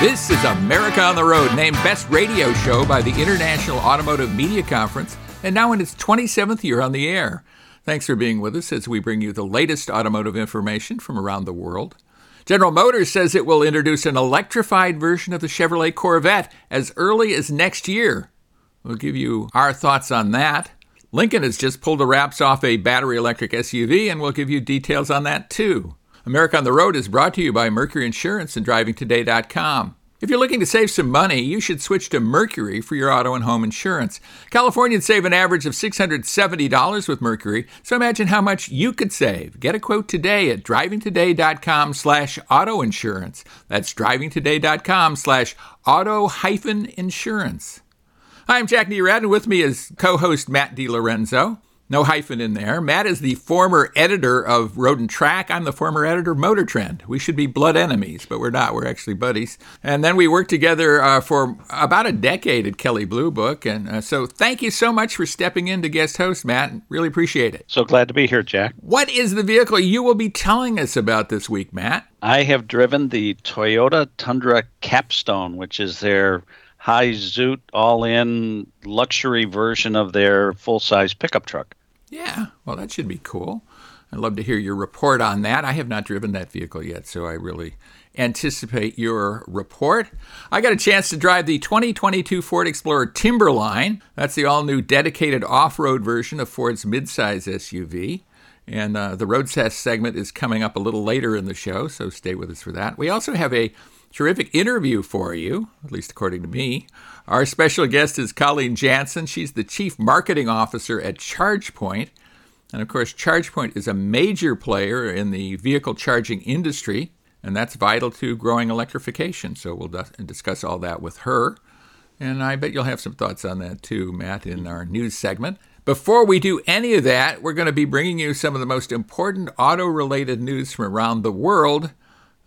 This is America on the Road, named Best Radio Show by the International Automotive Media Conference, and now in its 27th year on the air. Thanks for being with us as we bring you the latest automotive information from around the world. General Motors says it will introduce an electrified version of the Chevrolet Corvette as early as next year. We'll give you our thoughts on that. Lincoln has just pulled the wraps off a battery electric SUV, and we'll give you details on that too. America on the Road is brought to you by Mercury Insurance and DrivingToday.com. If you're looking to save some money, you should switch to Mercury for your auto and home insurance. Californians save an average of $670 with Mercury, so imagine how much you could save. Get a quote today at drivingtoday.com slash auto insurance. That's drivingtoday.com slash auto hyphen insurance. Hi, I'm Jack Nerad, and with me is co-host Matt DiLorenzo. No hyphen in there. Matt is the former editor of Road and Track. I'm the former editor of Motor Trend. We should be blood enemies, but we're not. We're actually buddies. And then we worked together uh, for about a decade at Kelley Blue Book. And uh, so thank you so much for stepping in to guest host, Matt. Really appreciate it. So glad to be here, Jack. What is the vehicle you will be telling us about this week, Matt? I have driven the Toyota Tundra Capstone, which is their high zoot all in luxury version of their full size pickup truck. Yeah, well, that should be cool. I'd love to hear your report on that. I have not driven that vehicle yet, so I really anticipate your report. I got a chance to drive the 2022 Ford Explorer Timberline. That's the all new dedicated off road version of Ford's midsize SUV. And uh, the road test segment is coming up a little later in the show, so stay with us for that. We also have a terrific interview for you, at least according to me. Our special guest is Colleen Jansen. She's the Chief Marketing Officer at ChargePoint. And of course, ChargePoint is a major player in the vehicle charging industry, and that's vital to growing electrification. So we'll discuss all that with her. And I bet you'll have some thoughts on that too, Matt, in our news segment. Before we do any of that, we're going to be bringing you some of the most important auto related news from around the world.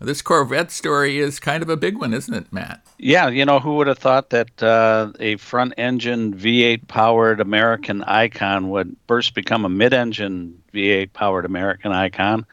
This Corvette story is kind of a big one, isn't it, Matt? Yeah, you know, who would have thought that uh, a front engine V8 powered American icon would first become a mid engine V8 powered American icon?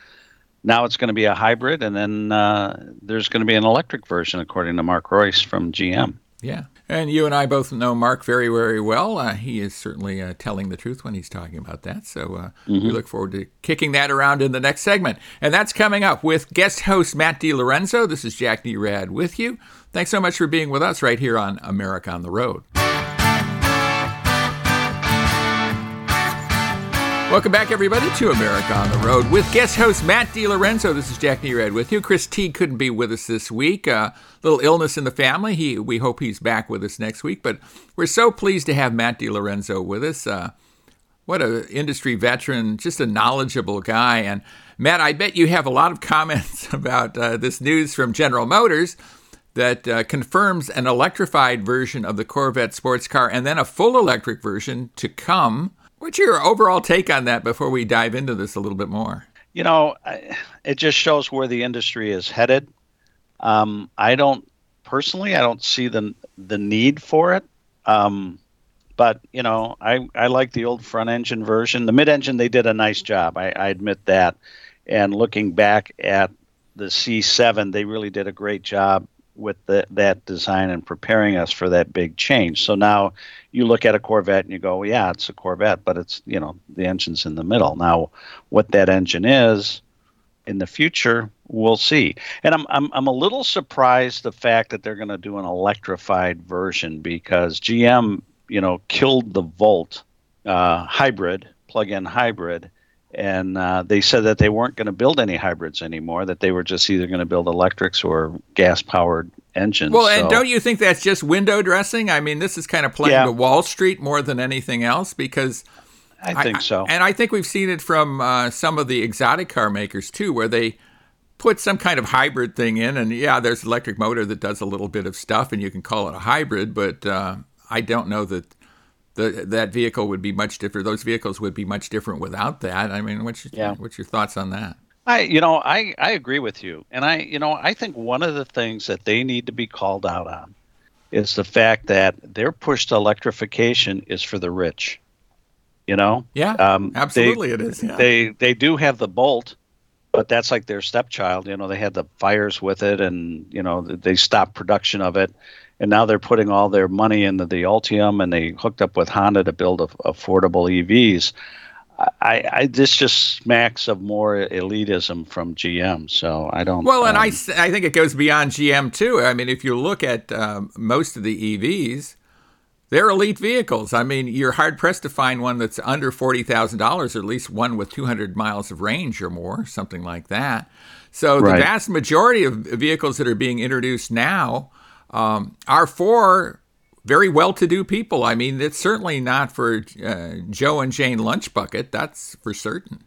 Now it's going to be a hybrid, and then uh, there's going to be an electric version, according to Mark Reuss from GM. Yeah. And you and I both know Mark very, very well. Uh, he is certainly uh, telling the truth when he's talking about that. So uh, mm-hmm. we look forward to kicking that around in the next segment. And that's coming up with guest host Matt DiLorenzo. This is Jack Nerad with you. Thanks so much for being with us right here on America on the Road. Welcome back, everybody, to America on the Road with guest host Matt DiLorenzo. This is Jack Nerad with you. Chris Teague couldn't be with us this week. A uh, little illness in the family. He, we hope he's back with us next week. But we're so pleased to have Matt DiLorenzo with us. Uh, what an industry veteran, just a knowledgeable guy. And Matt, I bet you have a lot of comments about uh, this news from General Motors that uh, confirms an electrified version of the Corvette sports car and then a full electric version to come. What's your overall take on that before we dive into this a little bit more? You know, it just shows where the industry is headed. Um, I don't personally, I don't see the the need for it. Um, but you know, I I like the old front engine version. The mid engine, they did a nice job. I, I admit that. And looking back at the C7, they really did a great job with the, that design and preparing us for that big change. So now you look at a Corvette and you go, well, yeah, it's a Corvette, but it's you know the engine's in the middle. Now, what that engine is in the future, we'll see. And I'm I'm I'm a little surprised the fact that they're going to do an electrified version because GM, you know, killed the Volt uh, hybrid plug-in hybrid and uh, they said that they weren't going to build any hybrids anymore that they were just either going to build electrics or gas powered engines well and don't you think that's just window dressing i mean this is kind of playing yeah. to wall street more than anything else because i think I, so and i think we've seen it from uh, some of the exotic car makers too where they put some kind of hybrid thing in and yeah there's electric motor that does a little bit of stuff and you can call it a hybrid but uh, i don't know that the, that vehicle would be much different. Those vehicles would be much different without that. I mean, what's your, yeah. what's your thoughts on that? I, you know, I, I agree with you. And I, you know, I think one of the things that they need to be called out on is the fact that their push to electrification is for the rich. You know? Yeah. Um, absolutely they, it is. Yeah. They, they do have the Bolt, but that's like their stepchild. You know, they had the fires with it, and you know they stopped production of it, and now they're putting all their money into the Ultium, and they hooked up with Honda to build a, affordable EVs. I, I this just smacks of more elitism from GM. So I don't. Well, and um, I I think it goes beyond GM too. I mean, if you look at um, most of the EVs, they're elite vehicles. I mean, you're hard pressed to find one that's under forty thousand dollars, or at least one with two hundred miles of range or more, something like that. So right. the vast majority of vehicles that are being introduced now um, are for very well-to-do people. I mean, it's certainly not for uh, Joe and Jane Lunchbucket. That's for certain.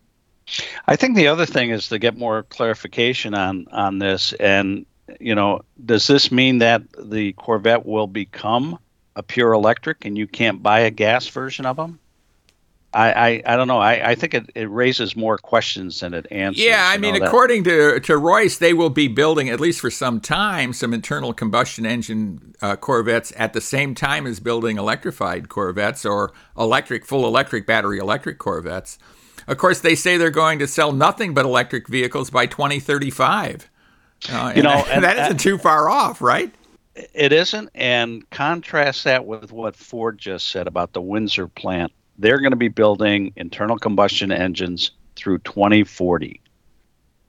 I think the other thing is to get more clarification on on this, and you know, does this mean that the Corvette will become a pure electric and you can't buy a gas version of them? I, I, I don't know. I, I think it, it raises more questions than it answers. Yeah, I mean, according to, to Reuss, they will be building, at least for some time, some internal combustion engine uh, Corvettes at the same time as building electrified Corvettes or electric, full electric, battery electric Corvettes. Of course, they say they're going to sell nothing but electric vehicles by 2035. Uh, you know, that, and, that isn't too far off, right? It isn't. And contrast that with what Ford just said about the Windsor plant they're going to be building internal combustion engines through 2040.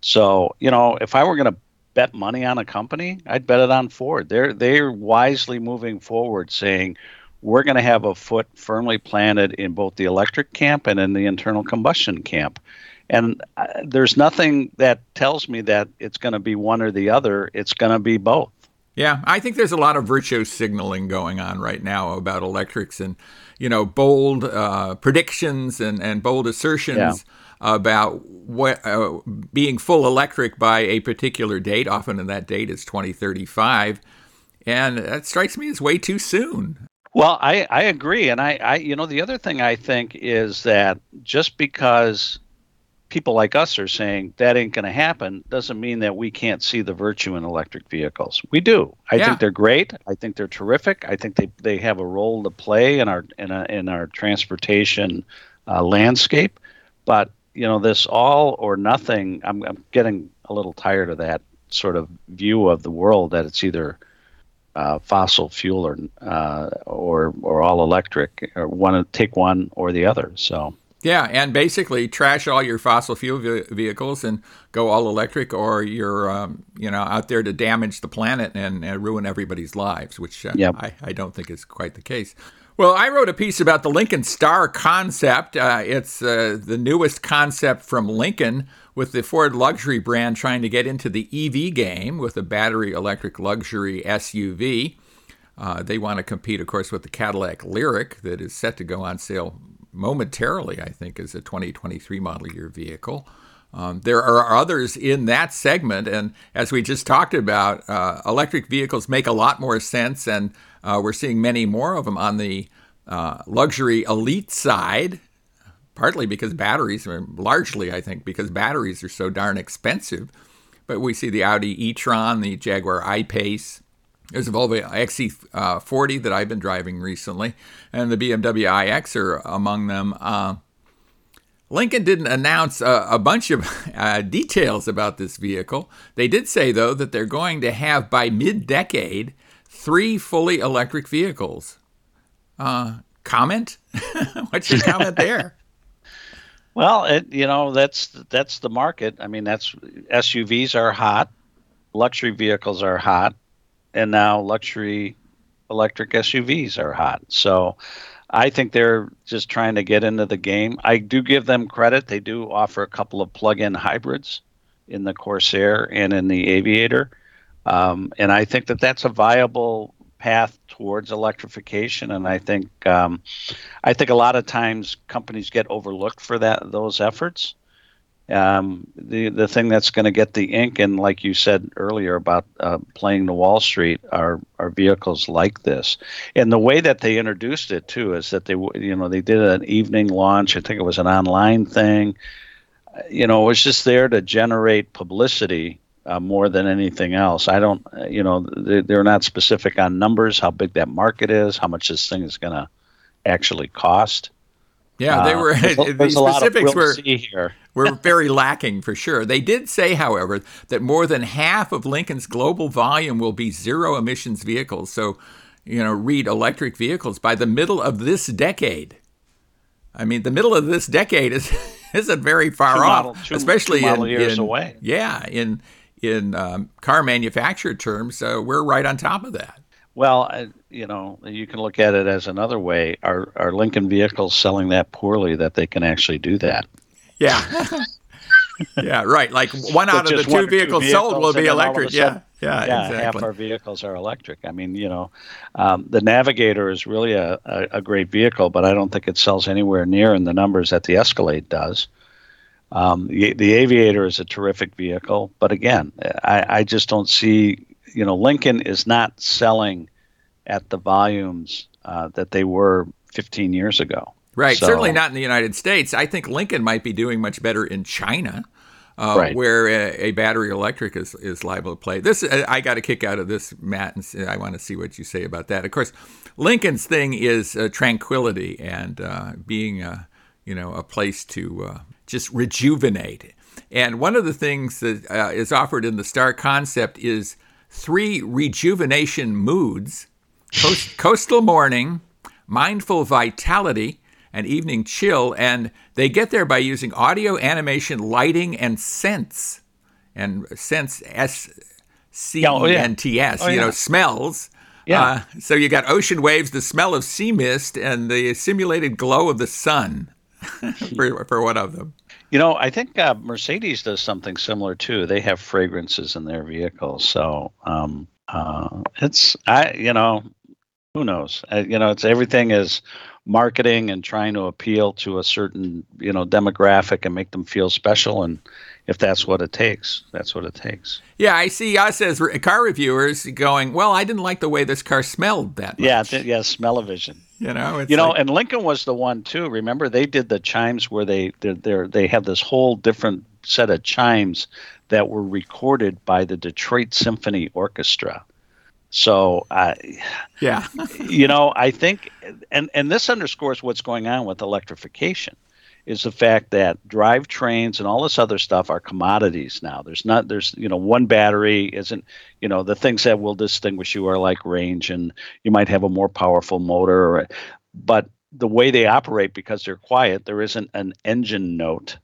So, you know, if I were going to bet money on a company, I'd bet it on Ford. They're they're wisely moving forward saying we're going to have a foot firmly planted in both the electric camp and in the internal combustion camp. And uh, there's nothing that tells me that it's going to be one or the other. It's going to be both. Yeah, I think there's a lot of virtue signaling going on right now about electrics and, you know, bold uh, predictions and, and bold assertions yeah. about what, uh, being full electric by a particular date. Often, in that date is 2035, and that strikes me as way too soon. Well, I, I agree, and I, I you know the other thing I think is that just because people like us are saying that ain't going to happen doesn't mean that we can't see the virtue in electric vehicles. We do. I yeah. think they're great. I think they're terrific. I think they, they have a role to play in our in, a, in our transportation uh, landscape. But you know, this all or nothing. I'm, I'm getting a little tired of that sort of view of the world that it's either uh, fossil fuel or uh, or or all electric or one take one or the other. So yeah, and basically trash all your fossil fuel vehicles and go all electric, or you're um, you know out there to damage the planet and, and ruin everybody's lives, which uh, yep. I, I don't think is quite the case. Well, I wrote a piece about the Lincoln Star concept. Uh, it's uh, the newest concept from Lincoln, with the Ford luxury brand trying to get into the EV game with a battery electric luxury SUV. Uh, they want to compete, of course, with the Cadillac Lyriq that is set to go on sale momentarily, I think, as a 2023 model year vehicle. Um, there are others in that segment, and as we just talked about, uh, electric vehicles make a lot more sense, and uh, we're seeing many more of them on the uh, luxury elite side. Partly because batteries, are largely I think because batteries are so darn expensive. But we see the Audi e-tron, the Jaguar I-Pace, there's a Volvo XC40 that I've been driving recently, and the BMW iX are among them. Uh, Lincoln didn't announce a, a bunch of uh, details about this vehicle. They did say, though, that they're going to have by mid decade three fully electric vehicles. Uh, comment? What's your comment there? Well, it, you know that's that's the market. I mean, that's SUVs are hot, luxury vehicles are hot, and now luxury electric SUVs are hot. So I think they're just trying to get into the game. I do give them credit. They do offer a couple of plug-in hybrids in the Corsair and in the Aviator. Um, and I think that that's a viable path towards electrification. And I think um, I think a lot of times companies get overlooked for that those efforts. Um, the the thing that's going to get the ink, and like you said earlier about uh, playing the Wall Street, are are vehicles like this. And the way that they introduced it too is that they you know they did an evening launch. I think it was an online thing. Uh, you know, it was just there to generate publicity uh, more than anything else. I don't, uh, you know, they're not specific on numbers, how big that market is, how much this thing is going to actually cost. Yeah, they were. Uh, the there's a lot of specifics we'll were were very lacking for sure. They did say, however, that more than half of Lincoln's global volume will be zero emissions vehicles. So, you know, read electric vehicles by the middle of this decade. I mean, the middle of this decade is isn't very far Two off, model- two- especially two in, years in- away. Yeah, in in um, car manufacturer terms, uh, we're right on top of that. Well, I, you know, you can look at it as another way. Are are Lincoln vehicles selling that poorly that they can actually do that? Yeah. yeah, right. Like one out of the two or two vehicles sold will be and then all of a electric. Yeah, yeah, yeah, exactly. half our vehicles are electric. I mean, you know, um, the Navigator is really a, a, a great vehicle, but I don't think it sells anywhere near in the numbers that the Escalade does. Um, the, the Aviator is a terrific vehicle, but again, I, I just don't see, you know, Lincoln is not selling at the volumes uh, that they were 15 years ago. Right. So- Certainly not in the United States. I think Lincoln might be doing much better in China, uh, Right. where a, a battery electric is, is liable to play. This I I got a kick out of this, Matt, and I want to see what you say about that. Of course, Lincoln's thing is uh, tranquility and uh, being, uh, you know, a place to uh, just rejuvenate. And one of the things that uh, is offered in the Star concept is three rejuvenation moods: Coast, coastal morning, mindful vitality, and evening chill. And they get there by using audio, animation, lighting, and sense. And sense, S C oh, E yeah. N T S, Oh, you know, smells. Yeah. Uh, so you got ocean waves, the smell of sea mist, and the simulated glow of the sun for, for one of them. You know, I think uh, Mercedes does something similar too. They have fragrances in their vehicles, so um, uh, it's I, you know, who knows? Uh, you know, it's everything is marketing and trying to appeal to a certain you know demographic and make them feel special, and if that's what it takes, that's what it takes. Yeah, I see us as re- car reviewers going, well, I didn't like the way this car smelled that much. Yeah, th- yeah, smell-o-vision. You know, it's you know, like- and Lincoln was the one too. Remember, they did the chimes where they they they they have this whole different set of chimes that were recorded by the Detroit Symphony Orchestra. So, uh, yeah. you know, I think, and and this underscores what's going on with electrification, is the fact that drivetrains and all this other stuff are commodities now. There's not, there's you know, one battery isn't, you know, the things that will distinguish you are like range, and you might have a more powerful motor, or, but the way they operate because they're quiet, there isn't an engine note.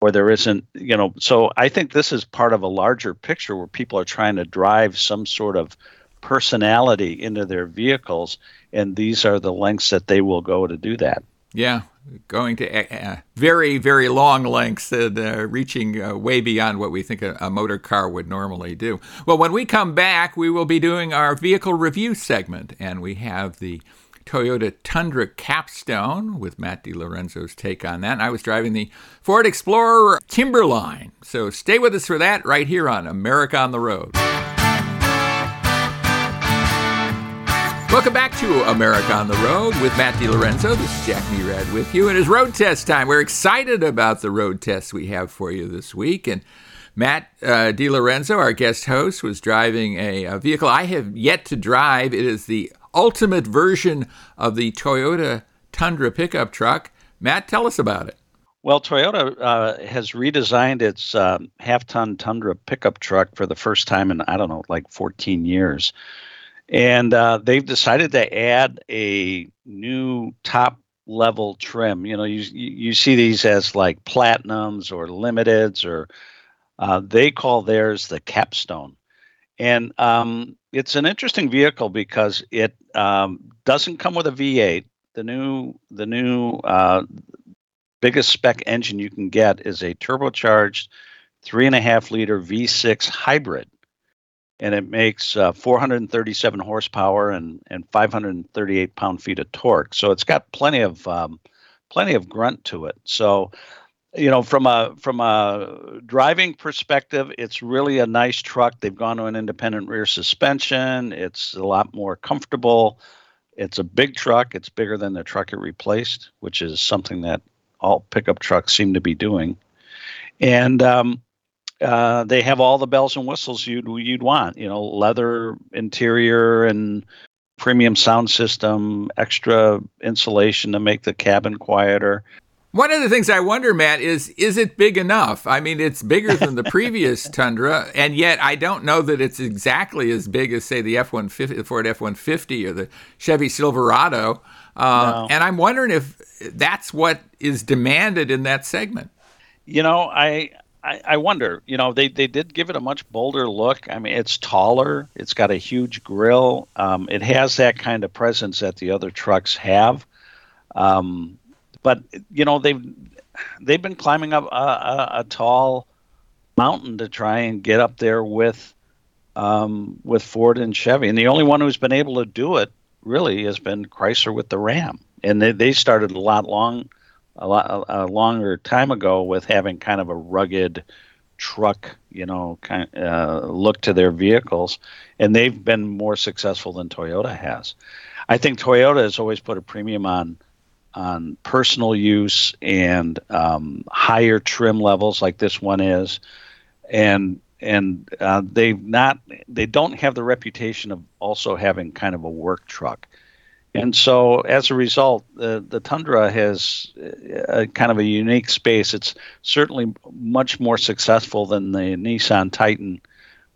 Or there isn't, you know, so I think this is part of a larger picture where people are trying to drive some sort of personality into their vehicles, and these are the lengths that they will go to do that. Yeah, going to uh, very, very long lengths and uh, reaching uh, way beyond what we think a, a motor car would normally do. Well, when we come back, we will be doing our vehicle review segment, and we have the Toyota Tundra Capstone with Matt DiLorenzo's take on that. And I was driving the Ford Explorer Timberline. So stay with us for that right here on America on the Road. Welcome back to America on the Road with Matt DiLorenzo. This is Jack Nerad with you. And it's road test time. We're excited about the road tests we have for you this week. And Matt uh, DiLorenzo, our guest host, was driving a, a vehicle I have yet to drive. It is the ultimate version of the Toyota Tundra pickup truck. Matt, tell us about it. Well, Toyota uh, has redesigned its um, half-ton Tundra pickup truck for the first time in I don't know, like 14 years, and uh, they've decided to add a new top level trim. You know, you you see these as like platinums or limiteds, or uh, they call theirs the capstone, and um, it's an interesting vehicle because it um, doesn't come with a V8. The new the new uh, biggest spec engine you can get is a turbocharged three and a half liter V6 hybrid, and it makes uh, 437 horsepower and and 538 pound feet of torque. So it's got plenty of um, plenty of grunt to it. So you know from a from a driving perspective it's really a nice truck. They've gone to an independent rear suspension. It's a lot more comfortable. It's a big truck. It's bigger than the truck it replaced which is something that all pickup trucks seem to be doing. And um, uh, they have all the bells and whistles you'd you'd want you know leather interior and premium sound system, extra insulation to make the cabin quieter. One of the things I wonder, Matt, is is it big enough? I mean, it's bigger than the previous Tundra, and yet I don't know that it's exactly as big as, say, the F one fifty, the Ford F one fifty, or the Chevy Silverado. Uh, no. And I'm wondering if that's what is demanded in that segment. You know, I, I, I wonder. You know, they they did give it a much bolder look. I mean, it's taller. It's got a huge grill. Um, it has that kind of presence that the other trucks have. Um, but you know they've they've been climbing up a, a, a tall mountain to try and get up there with um, with Ford and Chevy, and the only one who's been able to do it really has been Chrysler with the Ram, and they they started a lot long a lot a longer time ago with having kind of a rugged truck, you know, kind uh, look to their vehicles, and they've been more successful than Toyota has. I think Toyota has always put a premium on on personal use and um, higher trim levels like this one is, and and uh, they not they don't have the reputation of also having kind of a work truck. And so, as a result, the, the Tundra has a, kind of a unique space. It's certainly much more successful than the Nissan Titan,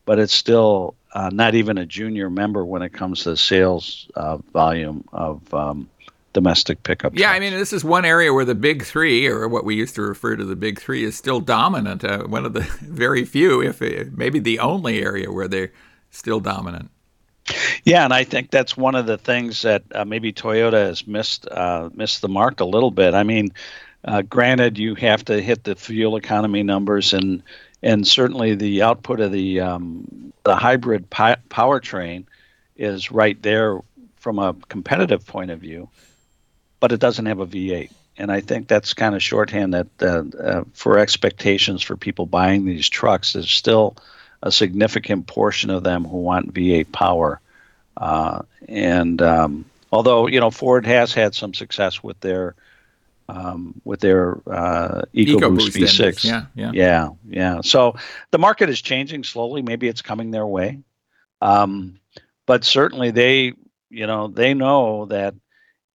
but it's still uh, not even a junior member when it comes to the sales uh, volume of um, domestic pickup. Yeah, I mean, this is one area where the big three, or what we used to refer to the big three, is still dominant. Uh, one of the very few, if uh, maybe the only area where they're still dominant. Yeah, and I think that's one of the things that uh, maybe Toyota has missed uh, missed the mark a little bit. I mean, uh, granted, you have to hit the fuel economy numbers, and and certainly the output of the um, the hybrid pi- powertrain is right there from a competitive point of view but it doesn't have a V8. And I think that's kind of shorthand that uh, uh, for expectations for people buying these trucks, is still a significant portion of them who want V8 power. Uh, and um, although you know Ford has had some success with their um, with their uh, EcoBoost, EcoBoost V6, yeah, yeah, yeah, yeah. So the market is changing slowly. Maybe it's coming their way, um, but certainly they, you know, they know that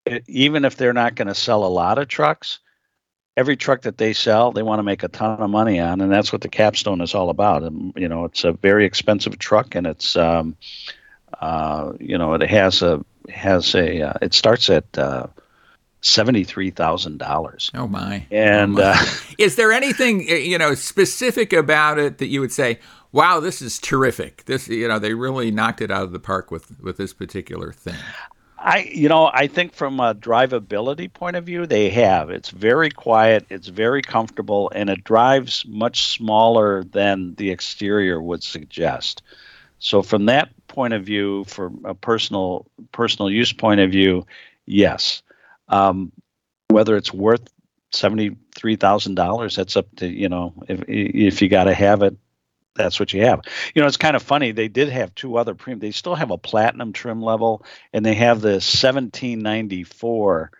it, even if they're not going to sell a lot of trucks, every truck that they sell, they want to make a ton of money on, and that's what the capstone is all about. And you know, it's a very expensive truck, and it's um, uh, you know, it has a has a uh, it starts at uh, seventy three thousand dollars. Oh my! And oh my. Uh, is there anything uh, you know specific about it that you would say? Wow, this is terrific. This, you know, they really knocked it out of the park with with this particular thing. I, you know, I think from a drivability point of view, they have. It's very quiet, it's very comfortable, and it drives much smaller than the exterior would suggest. So, from that point of view, from a personal personal use point of view, yes. Um, whether it's worth seventy three thousand dollars, that's up to you know if if you got to have it that's what you have. You know, it's kind of funny. They did have two other premium. They still have a platinum trim level, and they have the 1794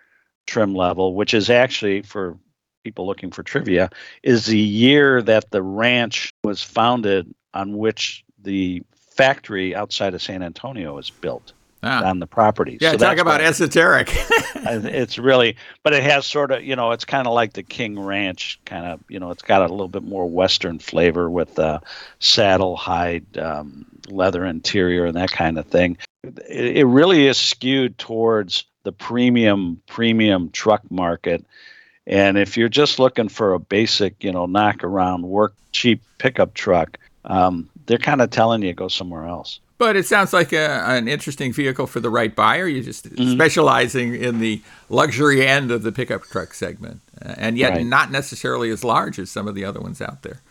trim level, which is actually for people looking for trivia, is the year that the ranch was founded on which the factory outside of San Antonio was built ah. on the property. Yeah, so talk about esoteric. it's really, but it has sort of, you know, it's kind of like the King Ranch kind of, you know, it's got a little bit more Western flavor with uh, saddle hide, um, leather interior, and that kind of thing. It, it really is skewed towards the premium premium truck market. And if you're just looking for a basic, you know, knock around work cheap pickup truck, um, they're kind of telling you go somewhere else. But it sounds like a, an interesting vehicle for the right buyer. You're just mm-hmm. specializing in the luxury end of the pickup truck segment, uh, and yet right. not necessarily as large as some of the other ones out there.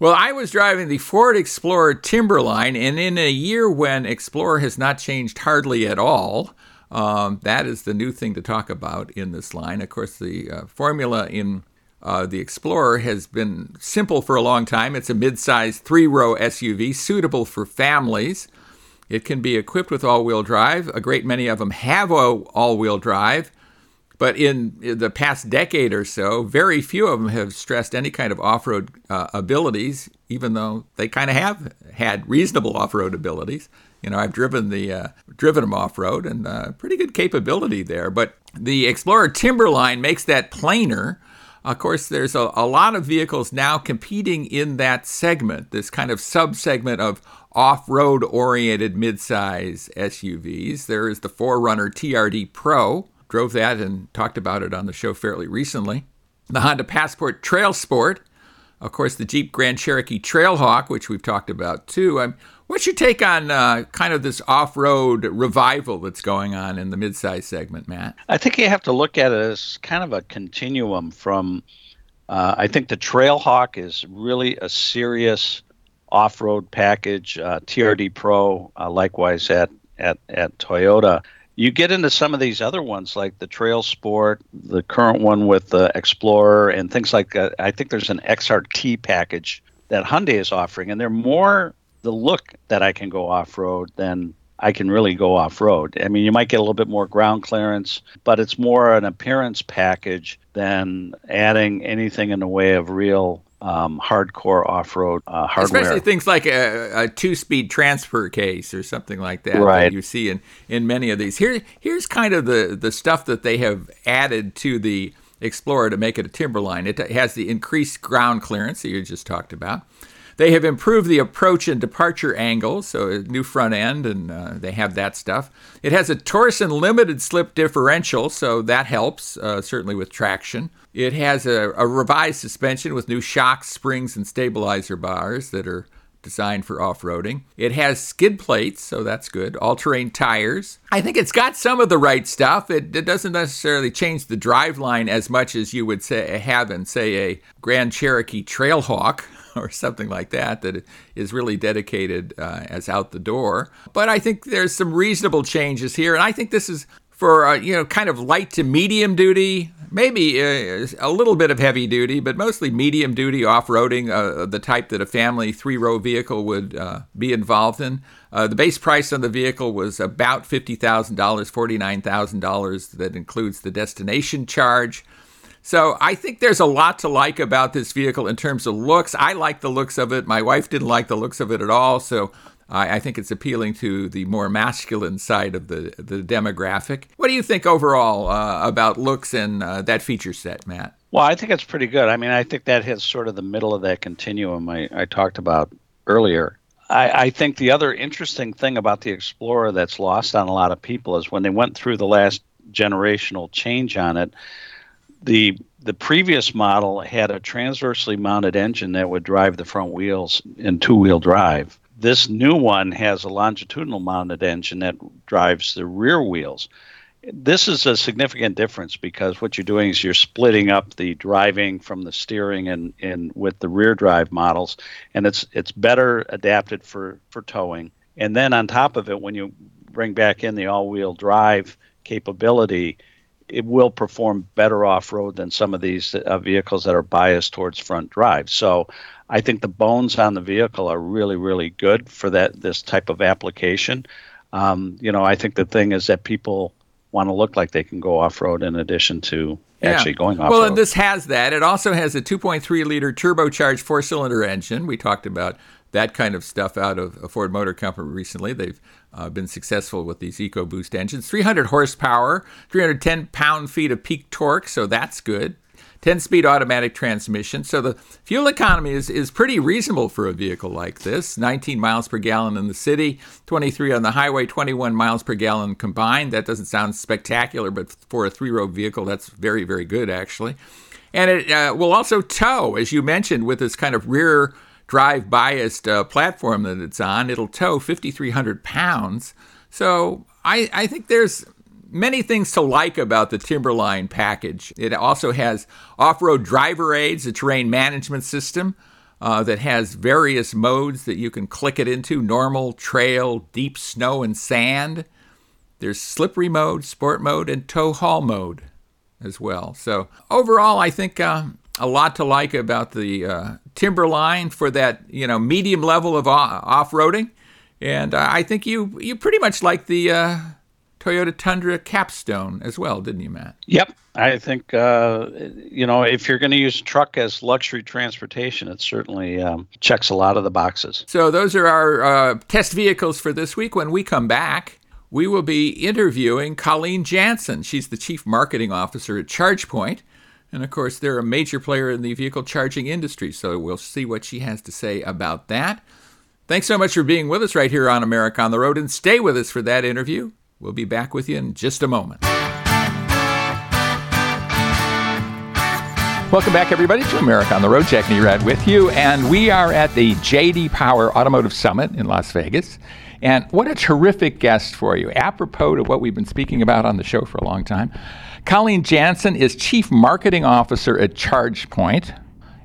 Well, I was driving the Ford Explorer Timberline, and in a year when Explorer has not changed hardly at all, um, that is the new thing to talk about in this line. Of course, the uh, formula in uh, the Explorer has been simple for a long time. It's a mid-sized three-row SUV suitable for families. It can be equipped with all wheel drive. A great many of them have all wheel drive. But in the past decade or so, very few of them have stressed any kind of off road uh, abilities, even though they kind of have had reasonable off road abilities. You know, I've driven the uh, driven them off road and uh, pretty good capability there. But the Explorer Timberline makes that plainer. Of course, there's a, a lot of vehicles now competing in that segment, this kind of sub segment of off road oriented midsize SUVs. There is the 4Runner TRD Pro, drove that and talked about it on the show fairly recently. The Honda Passport Trail Sport, of course, the Jeep Grand Cherokee Trailhawk, which we've talked about too. Um, what's your take on uh, kind of this off road revival that's going on in the midsize segment, Matt? I think you have to look at it as kind of a continuum from. Uh, I think the Trailhawk is really a serious off road package. Uh, TRD Pro, uh, likewise at, at, at Toyota you get into some of these other ones like the Trail Sport, the current one with the Explorer, and things like that. I think there's an XRT package that Hyundai is offering, and they're more the look that I can go off road then I can really go off road. I mean, you might get a little bit more ground clearance, but it's more an appearance package than adding anything in the way of real um, hardcore off-road uh, hardware. Especially things like a, a, two-speed transfer case or something like that right. that you see in, in many of these. Here, here's kind of the, the stuff that they have added to the Explorer to make it a Timberline. It has the increased ground clearance that you just talked about. They have improved the approach and departure angles, so a new front end, and uh, they have that stuff. It has a torsion limited slip differential, so that helps, uh, certainly with traction. It has a, a revised suspension with new shocks, springs, and stabilizer bars that are designed for off roading. It has skid plates, so that's good. All terrain tires. I think it's got some of the right stuff. It, it doesn't necessarily change the driveline as much as you would say have in, say, a Grand Cherokee Trailhawk. or something like that that is really dedicated uh, as out the door. But I think there's some reasonable changes here, and I think this is for uh, you know kind of light to medium duty, maybe uh, a little bit of heavy duty, but mostly medium duty off roading, uh, the type that a family three row vehicle would uh, be involved in. Uh, the base price on the vehicle was about fifty thousand dollars, forty nine thousand dollars. That includes the destination charge. So I think there's a lot to like about this vehicle in terms of looks. I like the looks of it. My wife didn't like the looks of it at all. So I, I think it's appealing to the more masculine side of the, the demographic. What do you think overall uh, about looks and uh, that feature set, Matt? Well, I think it's pretty good. I mean, I think that hits sort of the middle of that continuum I, I talked about earlier. I, I, think the other interesting thing about the Explorer that's lost on a lot of people is when they went through the last generational change on it, the the previous model had a transversely mounted engine that would drive the front wheels in two wheel drive. This new one has a longitudinal mounted engine that drives the rear wheels. This is a significant difference because what you're doing is you're splitting up the driving from the steering and, and with the rear drive models, and it's it's better adapted for, for towing. And then on top of it, when you bring back in the all wheel drive capability, it will perform better off road than some of these uh, vehicles that are biased towards front drive. So I think the bones on the vehicle are really, really good for that this type of application. Um, you know, I think the thing is that people want to look like they can go off road in addition to yeah. actually going off. Road. Well, and this has that. It also has a 2.3 liter turbocharged four cylinder engine. We talked about that kind of stuff out of Ford Motor Company recently. They've uh, been successful with these EcoBoost engines. 300 horsepower, 310 pound feet of peak torque, so that's good. 10 speed automatic transmission. So the fuel economy is, is pretty reasonable for a vehicle like this 19 miles per gallon in the city, 23 on the highway, 21 miles per gallon combined. That doesn't sound spectacular, but for a three row vehicle, that's very, very good actually. And it uh, will also tow, as you mentioned, with this kind of rear drive biased uh, platform that it's on, it'll tow 5,300 pounds. So I, I think there's many things to like about the Timberline package. It also has off road driver aids, a terrain management system. Uh, that has various modes that you can click it into normal, trail, deep snow, and sand. There's slippery mode, sport mode, and tow haul mode as well. So, overall, I think uh, a lot to like about the uh, Timberline for that you know medium level of off roading, and uh, I think you you pretty much like the uh, Toyota Tundra capstone as well, didn't you, Matt? Yep. I think, uh, you know, if you're going to use truck as luxury transportation, it certainly um, checks a lot of the boxes. So those are our uh, test vehicles for this week. When we come back, we will be interviewing Colleen Jansen. She's the Chief Marketing Officer at ChargePoint. And of course, they're a major player in the vehicle charging industry, so we'll see what she has to say about that. Thanks so much for being with us right here on America on the Road, and stay with us for that interview. We'll be back with you in just a moment. Welcome back, everybody, to America on the Road. Jack Nerad with you, and we are at the JD Power Automotive Summit in Las Vegas. And what a terrific guest for you, apropos to what we've been speaking about on the show for a long time. Colleen Jansen is Chief Marketing Officer at ChargePoint.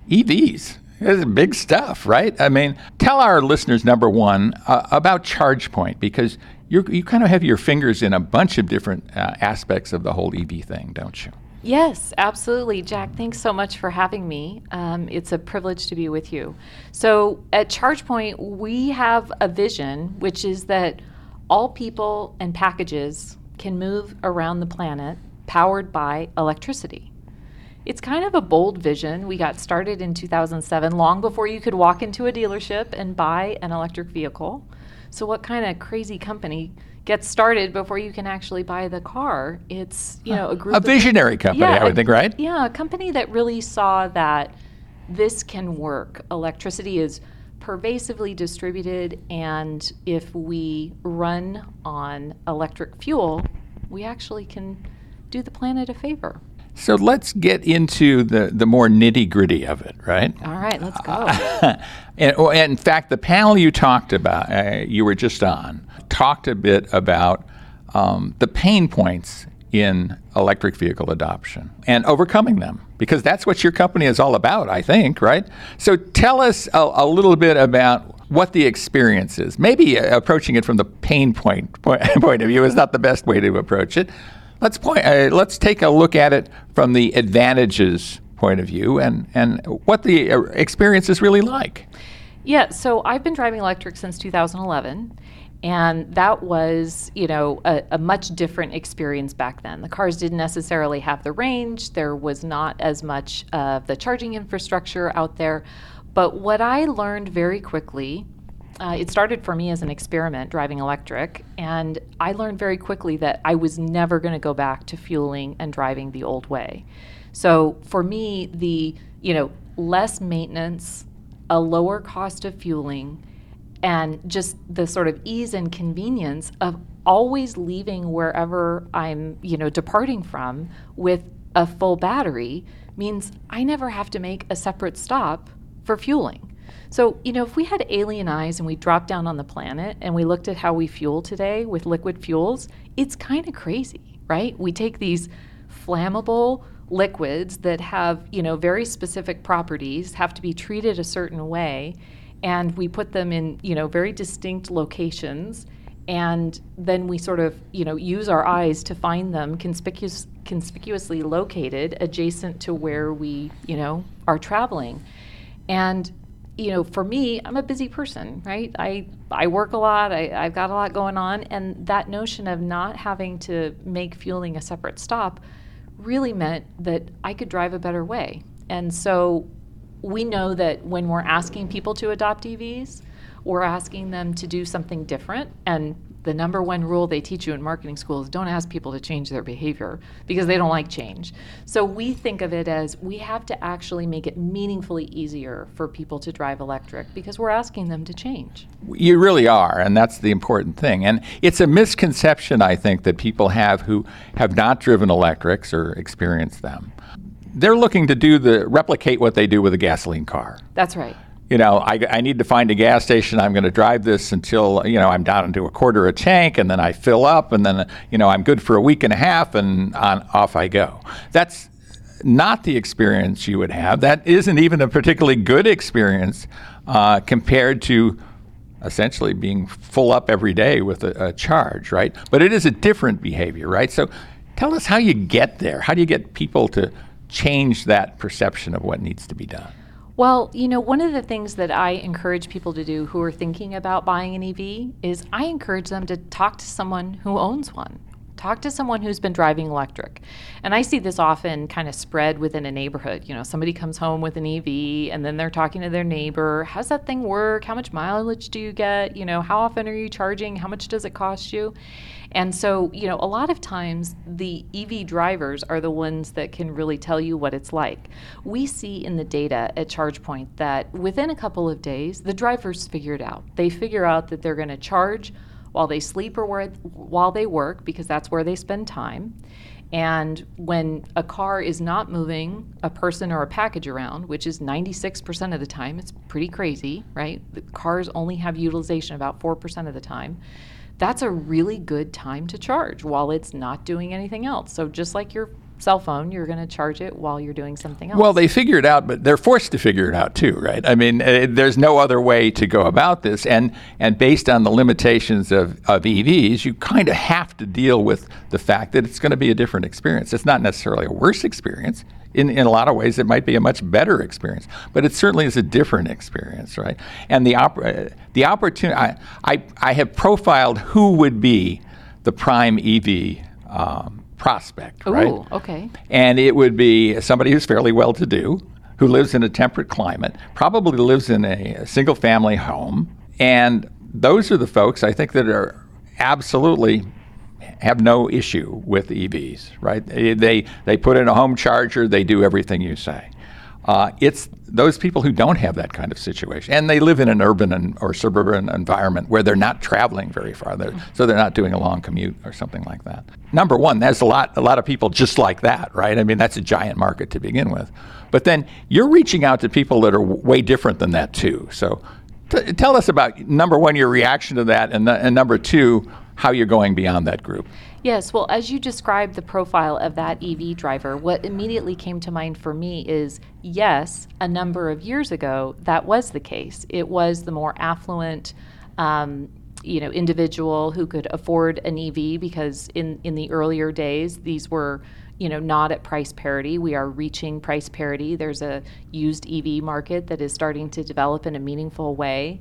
EVs. It's big stuff, right? I mean, tell our listeners, number one, uh, about ChargePoint, because you kind of have your fingers in a bunch of different uh, aspects of the whole EV thing, don't you? Yes, absolutely. Jack, thanks so much for having me. Um, it's a privilege to be with you. So, at ChargePoint, we have a vision, which is that all people and packages can move around the planet powered by electricity. It's kind of a bold vision. We got started in 2007, long before you could walk into a dealership and buy an electric vehicle. So, what kind of crazy company gets started before you can actually buy the car? It's you know a group a visionary company, yeah, I would think, right? Yeah, a company that really saw that this can work. Electricity is pervasively distributed, and if we run on electric fuel, we actually can do the planet a favor. So let's get into the, the more nitty gritty of it, right? All right, let's go. and, oh, and in fact, the panel you talked about, uh, you were just on, talked a bit about um, the pain points in electric vehicle adoption and overcoming them because that's what your company is all about, I think, right? So tell us a, a little bit about what the experience is. Maybe uh, approaching it from the pain point, point, point of view is not the best way to approach it. Let's point. Uh, let's take a look at it from the advantages point of view and and what the uh, experience is really like. Yeah. So I've been driving electric since 2011. And that was, you know, a, a, much different experience back then. The cars didn't necessarily have the range. There was not as much of the charging infrastructure out there. But what I learned very quickly uh, it started for me as an experiment driving electric, and I learned very quickly that I was never going to go back to fueling and driving the old way. So for me, the you know less maintenance, a lower cost of fueling, and just the sort of ease and convenience of always leaving wherever I'm you know departing from with a full battery means I never have to make a separate stop for fueling. So, you know, if we had alien eyes and we dropped down on the planet and we looked at how we fuel today with liquid fuels, it's kind of crazy, right? We take these flammable liquids that have, you know, very specific properties, have to be treated a certain way, and we put them in, you know, very distinct locations and then we sort of you know use our eyes to find them conspicuous, conspicuously located adjacent to where we you know are traveling and you know, for me, I'm a busy person, right? I I work a lot. I, I've got a lot going on, and that notion of not having to make fueling a separate stop really meant that I could drive a better way. And so we know that when we're asking people to adopt EVs, we're asking them to do something different and the number one rule they teach you in marketing school is don't ask people to change their behavior because they don't like change. So we think of it as we have to actually make it meaningfully easier for people to drive electric because we're asking them to change. You really are, and that's the important thing. And it's a misconception, I think, that people have who have not driven electrics or experienced them. They're looking to do the replicate what they do with a gasoline car. That's right you know, I, I need to find a gas station. I'm going to drive this until, you know, I'm down into a quarter of a tank and then I fill up and then, you know, I'm good for a week and a half and on, off I go. That's not the experience you would have. That isn't even a particularly good experience uh, compared to essentially being full up every day with a, a charge, right? But it is a different behavior, right? So tell us how you get there. How do you get people to change that perception of what needs to be done? Well, you know, one of the things that I encourage people to do who are thinking about buying an EV is I encourage them to talk to someone who owns one. talk to someone who's been driving electric. And I see this often kind of spread within a neighborhood. You know, somebody comes home with an EV and then they're talking to their neighbor, how's that thing work? How much mileage do you get? You know, how often are you charging? How much does it cost you? And so, you know, a lot of times the EV drivers are the ones that can really tell you what it's like. We see in the data at ChargePoint that within a couple of days, the drivers figure it out. They figure out that they're going to charge while they sleep or while they work because that's where they spend time. And when a car is not moving a person or a package around, which is 96% of the time, it's pretty crazy, right? The cars only have utilization about 4% of the time that's a really good time to charge while it's not doing anything else. So just like your cell phone, you're going to charge it while you're doing something else. Well, they figure it out, but they're forced to figure it out too, right? I mean, uh, there's no other way to go about this, and and based on the limitations of, of EVs, you kind of have to deal with the fact that it's going to be a different experience. It's not necessarily a worse experience in, in a lot of ways, it might be a much better experience, but it certainly is a different experience, right? And the, op- uh, the opportunity, I, I, I, have profiled who would be the prime EV um, prospect, Ooh, right? okay. And it would be somebody who's fairly well to do, who lives in a temperate climate, probably lives in a, a single family home. And those are the folks I think that are absolutely have no issue with EVs, right? They, they put in a home charger, they do everything you say. Uh, it's those people who don't have that kind of situation, and they live in an urban and, or suburban environment where they're not traveling very far, they're, so they're not doing a long commute or something like that. Number one, there's a lot, a lot of people just like that, right? I mean, that's a giant market to begin with. But then you're reaching out to people that are w- way different than that too. So t- tell us about number one, your reaction to that, and, and number two, how you're going beyond that group. Yes, well, as you described the profile of that EV driver, what immediately came to mind for me is yes, a number of years ago, that was the case. It was the more affluent. Um, you know, individual who could afford an EV because in, in the earlier days, these were you know not at price parity we are reaching price parity there's a used ev market that is starting to develop in a meaningful way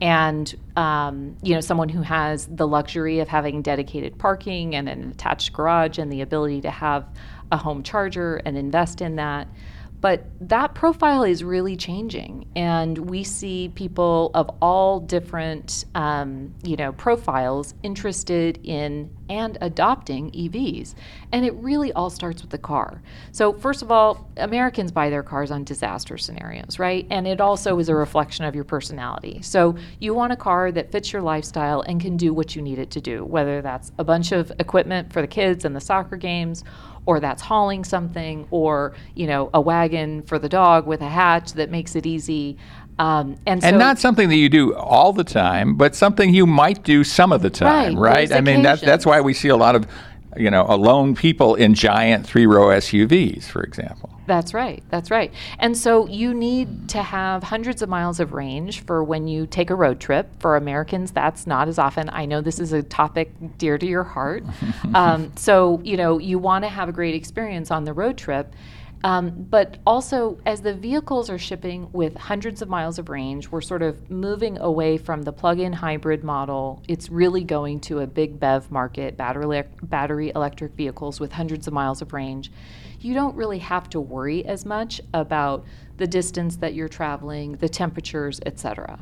and um, you know someone who has the luxury of having dedicated parking and an attached garage and the ability to have a home charger and invest in that but that profile is really changing, and we see people of all different, um, you know, profiles interested in and adopting EVs. And it really all starts with the car. So, first of all, Americans buy their cars on disaster scenarios, right? And it also is a reflection of your personality. So, you want a car that fits your lifestyle and can do what you need it to do, whether that's a bunch of equipment for the kids and the soccer games or that's hauling something, or you know, a wagon for the dog with a hatch that makes it easy. Um, and, so, and not something that you do all the time, but something you might do some of the time, right? right? I mean, that's that's why we see a lot of, you know, alone people in giant three row SUVs, for example. That's right. That's right. And so you need to have hundreds of miles of range for when you take a road trip. For Americans, that's not as often. I know this is a topic dear to your heart. um, so, you know, you want to have a great experience on the road trip. Um, but also, as the vehicles are shipping with hundreds of miles of range, we're sort of moving away from the plug in hybrid model. It's really going to a big BEV market, battery, battery electric vehicles with hundreds of miles of range you don't really have to worry as much about the distance that you're traveling, the temperatures, etc.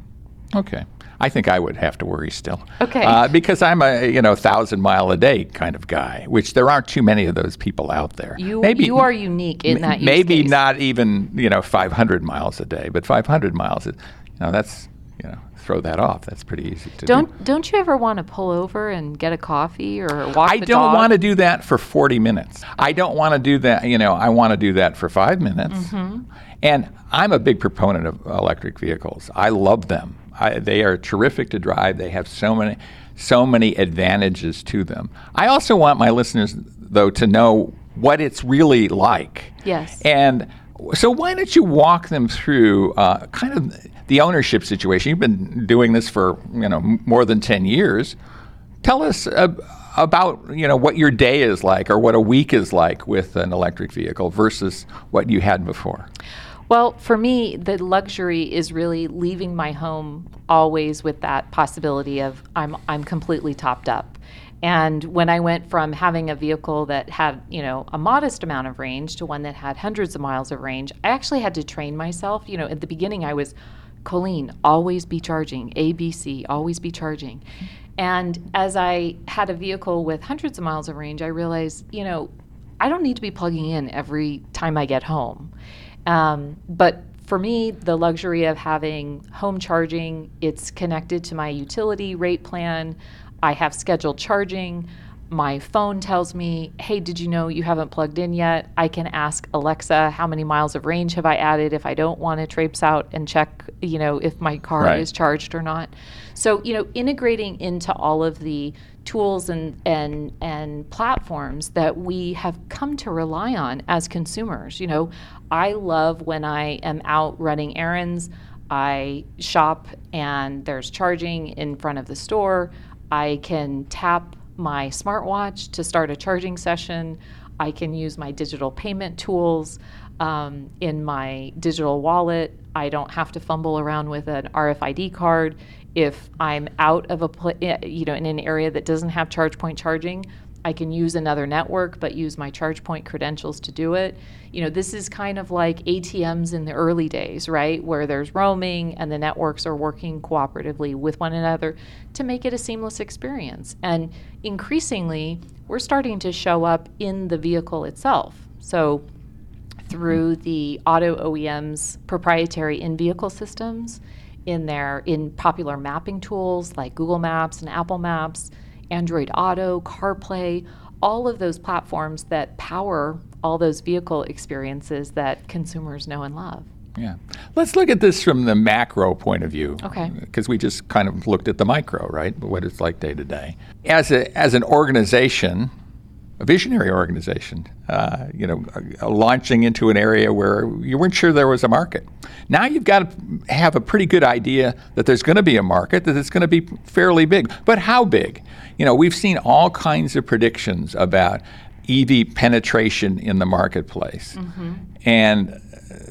Okay. I think I would have to worry still. Okay. Uh, because I'm a you know thousand mile a day kind of guy, which there aren't too many of those people out there. You maybe you are unique in m- that. maybe case. not even you know 500 miles a day, but 500 miles. You know that's you know throw that off. That's pretty easy to don't, do. Don't you ever want to pull over and get a coffee or walk I don't want to do that for 40 minutes. I don't want to do that, you know, I want to do that for five minutes. Mm-hmm. And I'm a big proponent of electric vehicles. I love them. I, they are terrific to drive. They have so many, so many advantages to them. I also want my listeners, though, to know what it's really like. Yes. And so why don't you walk them through uh, kind of the ownership situation? You've been doing this for you know more than ten years. Tell us uh, about you know what your day is like or what a week is like with an electric vehicle versus what you had before. Well, for me, the luxury is really leaving my home always with that possibility of I'm I'm completely topped up. And when I went from having a vehicle that had, you know, a modest amount of range to one that had hundreds of miles of range, I actually had to train myself. You know, at the beginning I was Colleen, always be charging, ABC, always be charging. And as I had a vehicle with hundreds of miles of range, I realized, you know, I don't need to be plugging in every time I get home. Um, but for me, the luxury of having home charging, it's connected to my utility rate plan. I have scheduled charging. My phone tells me, hey, did you know you haven't plugged in yet? I can ask Alexa, how many miles of range have I added if I don't want to traipse out and check, you know, if my car right. is charged or not. So, you know, integrating into all of the tools and, and, and platforms that we have come to rely on as consumers. You know, I love when I am out running errands, I shop and there's charging in front of the store. I can tap my smartwatch to start a charging session. I can use my digital payment tools um, in my digital wallet. I don't have to fumble around with an RFID card. If I'm out of a pl- eh, you know in an area that doesn't have ChargePoint charging, I can use another network but use my ChargePoint credentials to do it. You know, this is kind of like ATMs in the early days, right? Where there's roaming and the networks are working cooperatively with one another to make it a seamless experience. And increasingly, we're starting to show up in the vehicle itself. So through the auto OEMs proprietary in-vehicle systems in their in popular mapping tools like Google Maps and Apple Maps Android Auto, CarPlay, all of those platforms that power all those vehicle experiences that consumers know and love. Yeah. Let's look at this from the macro point of view. Okay. Because we just kind of looked at the micro, right? What it's like day to day. As a as an organization, a visionary organization, uh, you know, uh, launching into an area where you weren't sure there was a market. Now you've got to have a pretty good idea that there's going to be a market, that it's going to be fairly big. But how big? You know, we've seen all kinds of predictions about EV penetration in the marketplace. Mm-hmm. And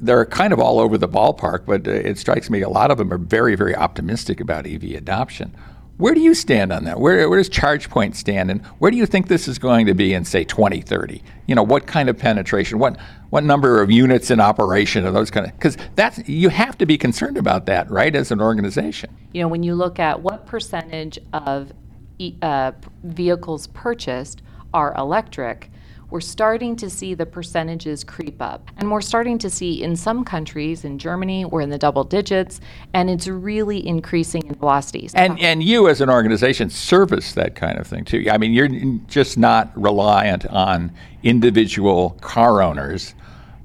they're kind of all over the ballpark, but it strikes me a lot of them are very, very optimistic about EV adoption. Where do you stand on that? Where, where does ChargePoint stand, and where do you think this is going to be in, say, 2030? You know, what kind of penetration? What what number of units in operation? Are those kind of because that's you have to be concerned about that, right, as an organization. You know, when you look at what percentage of uh, vehicles purchased are electric, we're starting to see the percentages creep up. And we're starting to see in some countries, in Germany, we're in the double digits, and it's really increasing in velocities. And, and you, as an organization, service that kind of thing too. I mean, you're just not reliant on individual car owners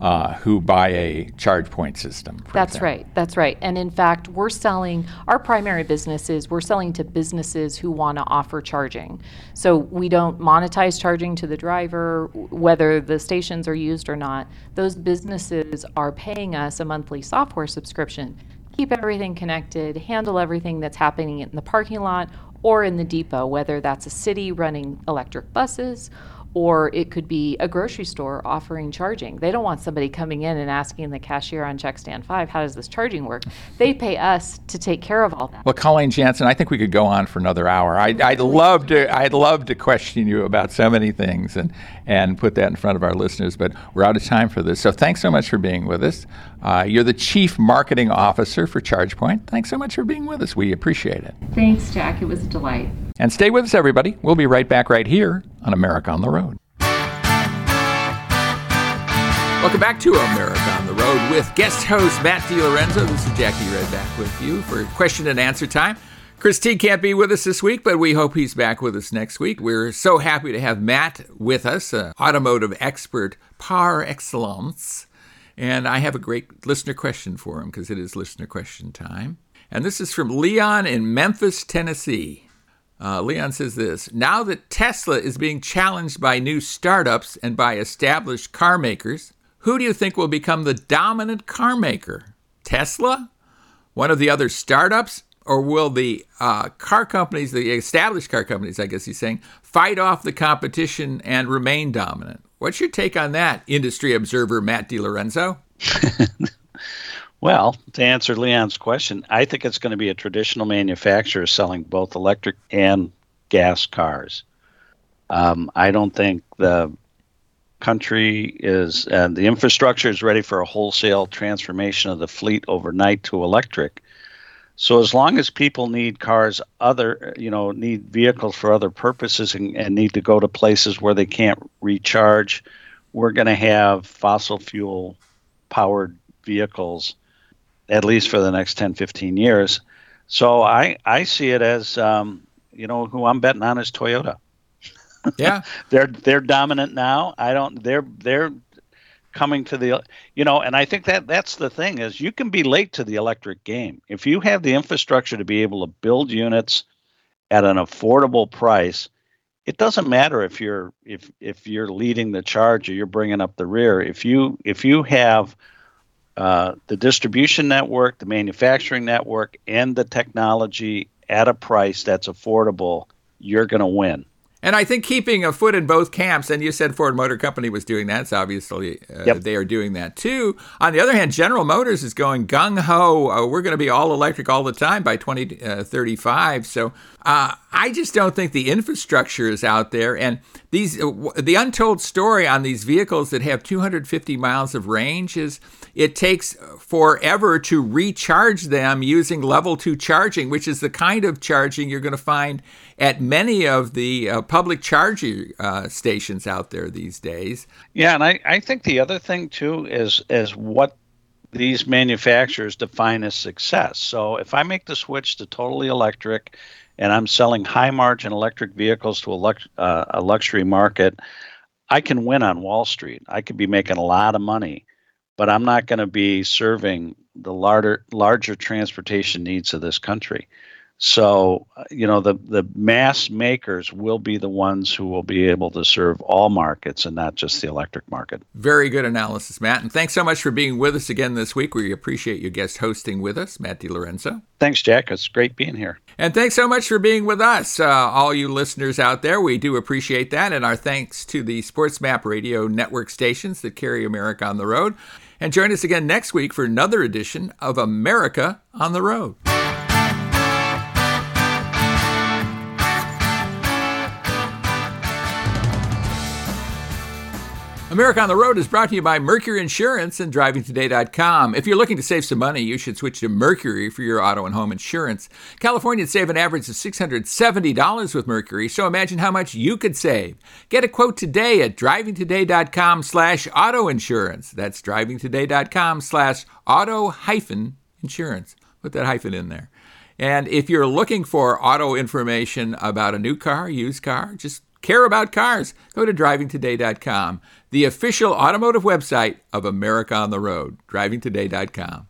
uh, who buy a ChargePoint system. That's example. right. That's right. And in fact, we're selling our primary business is we're selling to businesses who want to offer charging. So we don't monetize charging to the driver, whether the stations are used or not. Those businesses are paying us a monthly software subscription. Keep everything connected, handle everything that's happening in the parking lot or in the depot, whether that's a city running electric buses or it could be a grocery store offering charging. They don't want somebody coming in and asking the cashier on check stand five, how does this charging work? They pay us to take care of all that. Well, Colleen Jansen, I think we could go on for another hour. I, would love to. I'd love to question you about so many things and and put that in front of our listeners, but we're out of time for this. So thanks so much for being with us. Uh, you're the chief marketing officer for ChargePoint. Thanks so much for being with us. We appreciate it. Thanks, Jack. It was a delight. And stay with us, everybody. We'll be right back right here on America on the Road. Welcome back to America on the Road with guest host Matt DiLorenzo. This is Jack Nerad back with you for question and answer time. Chris Teague can't be with us this week, but we hope he's back with us next week. We're so happy to have Matt with us, an automotive expert par excellence. And I have a great listener question for him because it is listener question time. And this is from Leon in Memphis, Tennessee. Uh, Leon says this Now that Tesla is being challenged by new startups and by established car makers, who do you think will become the dominant car maker? Tesla? One of the other startups? Or will the uh, car companies, the established car companies, I guess he's saying, fight off the competition and remain dominant? What's your take on that, industry observer Matt DiLorenzo? Well, to answer Leon's question, I think it's going to be a traditional manufacturer selling both electric and gas cars. Um, I don't think the country is and the infrastructure is ready for a wholesale transformation of the fleet overnight to electric. So as long as people need cars, other you know need vehicles for other purposes and, and need to go to places where they can't recharge, we're going to have fossil fuel powered vehicles at least for the next 10, 15 years. So I I see it as um, you know who I'm betting on is Toyota. Yeah, they're they're dominant now. I don't. They're they're coming to the you know and i think that that's the thing is you can be late to the electric game. If you have the infrastructure to be able to build units at an affordable price it doesn't matter if you're if if you're leading the charge or you're bringing up the rear. If you if you have uh, the distribution network the manufacturing network and the technology at a price that's affordable you're going to win and I think keeping a foot in both camps, and you said Ford Motor Company was doing that, so obviously uh, yep. they are doing that too. On the other hand, General Motors is going gung ho. Uh, we're going to be all electric all the time by 2035. Uh, so uh, I just don't think the infrastructure is out there. And these, uh, the untold story on these vehicles that have 250 miles of range is it takes forever to recharge them using level two charging, which is the kind of charging you're going to find at many of the uh, public charging uh, stations out there these days. Yeah, and I, I think the other thing too is is what these manufacturers define as success. So if I make the switch to totally electric and I'm selling high margin electric vehicles to a, lux- uh, a luxury market, I can win on Wall Street. I could be making a lot of money but I'm not going to be serving the larger larger transportation needs of this country. So, you know, the, the mass makers will be the ones who will be able to serve all markets and not just the electric market. Very good analysis, Matt. And thanks so much for being with us again this week. We appreciate you guest hosting with us, Matt DiLorenzo. Thanks, Jack. It's great being here. And thanks so much for being with us, uh, all you listeners out there. We do appreciate that. And our thanks to the SportsMap radio network stations that carry America on the road. And join us again next week for another edition of America on the Road. America on the Road is brought to you by Mercury Insurance and DrivingToday.com. If you're looking to save some money, you should switch to Mercury for your auto and home insurance. Californians save an average of $670 with Mercury, so imagine how much you could save. Get a quote today at DrivingToday.com slash auto insurance. That's DrivingToday.com slash auto hyphen insurance. Put that hyphen in there. And if you're looking for auto information about a new car, used car, just care about cars, go to drivingtoday.com, the official automotive website of America on the Road, drivingtoday.com.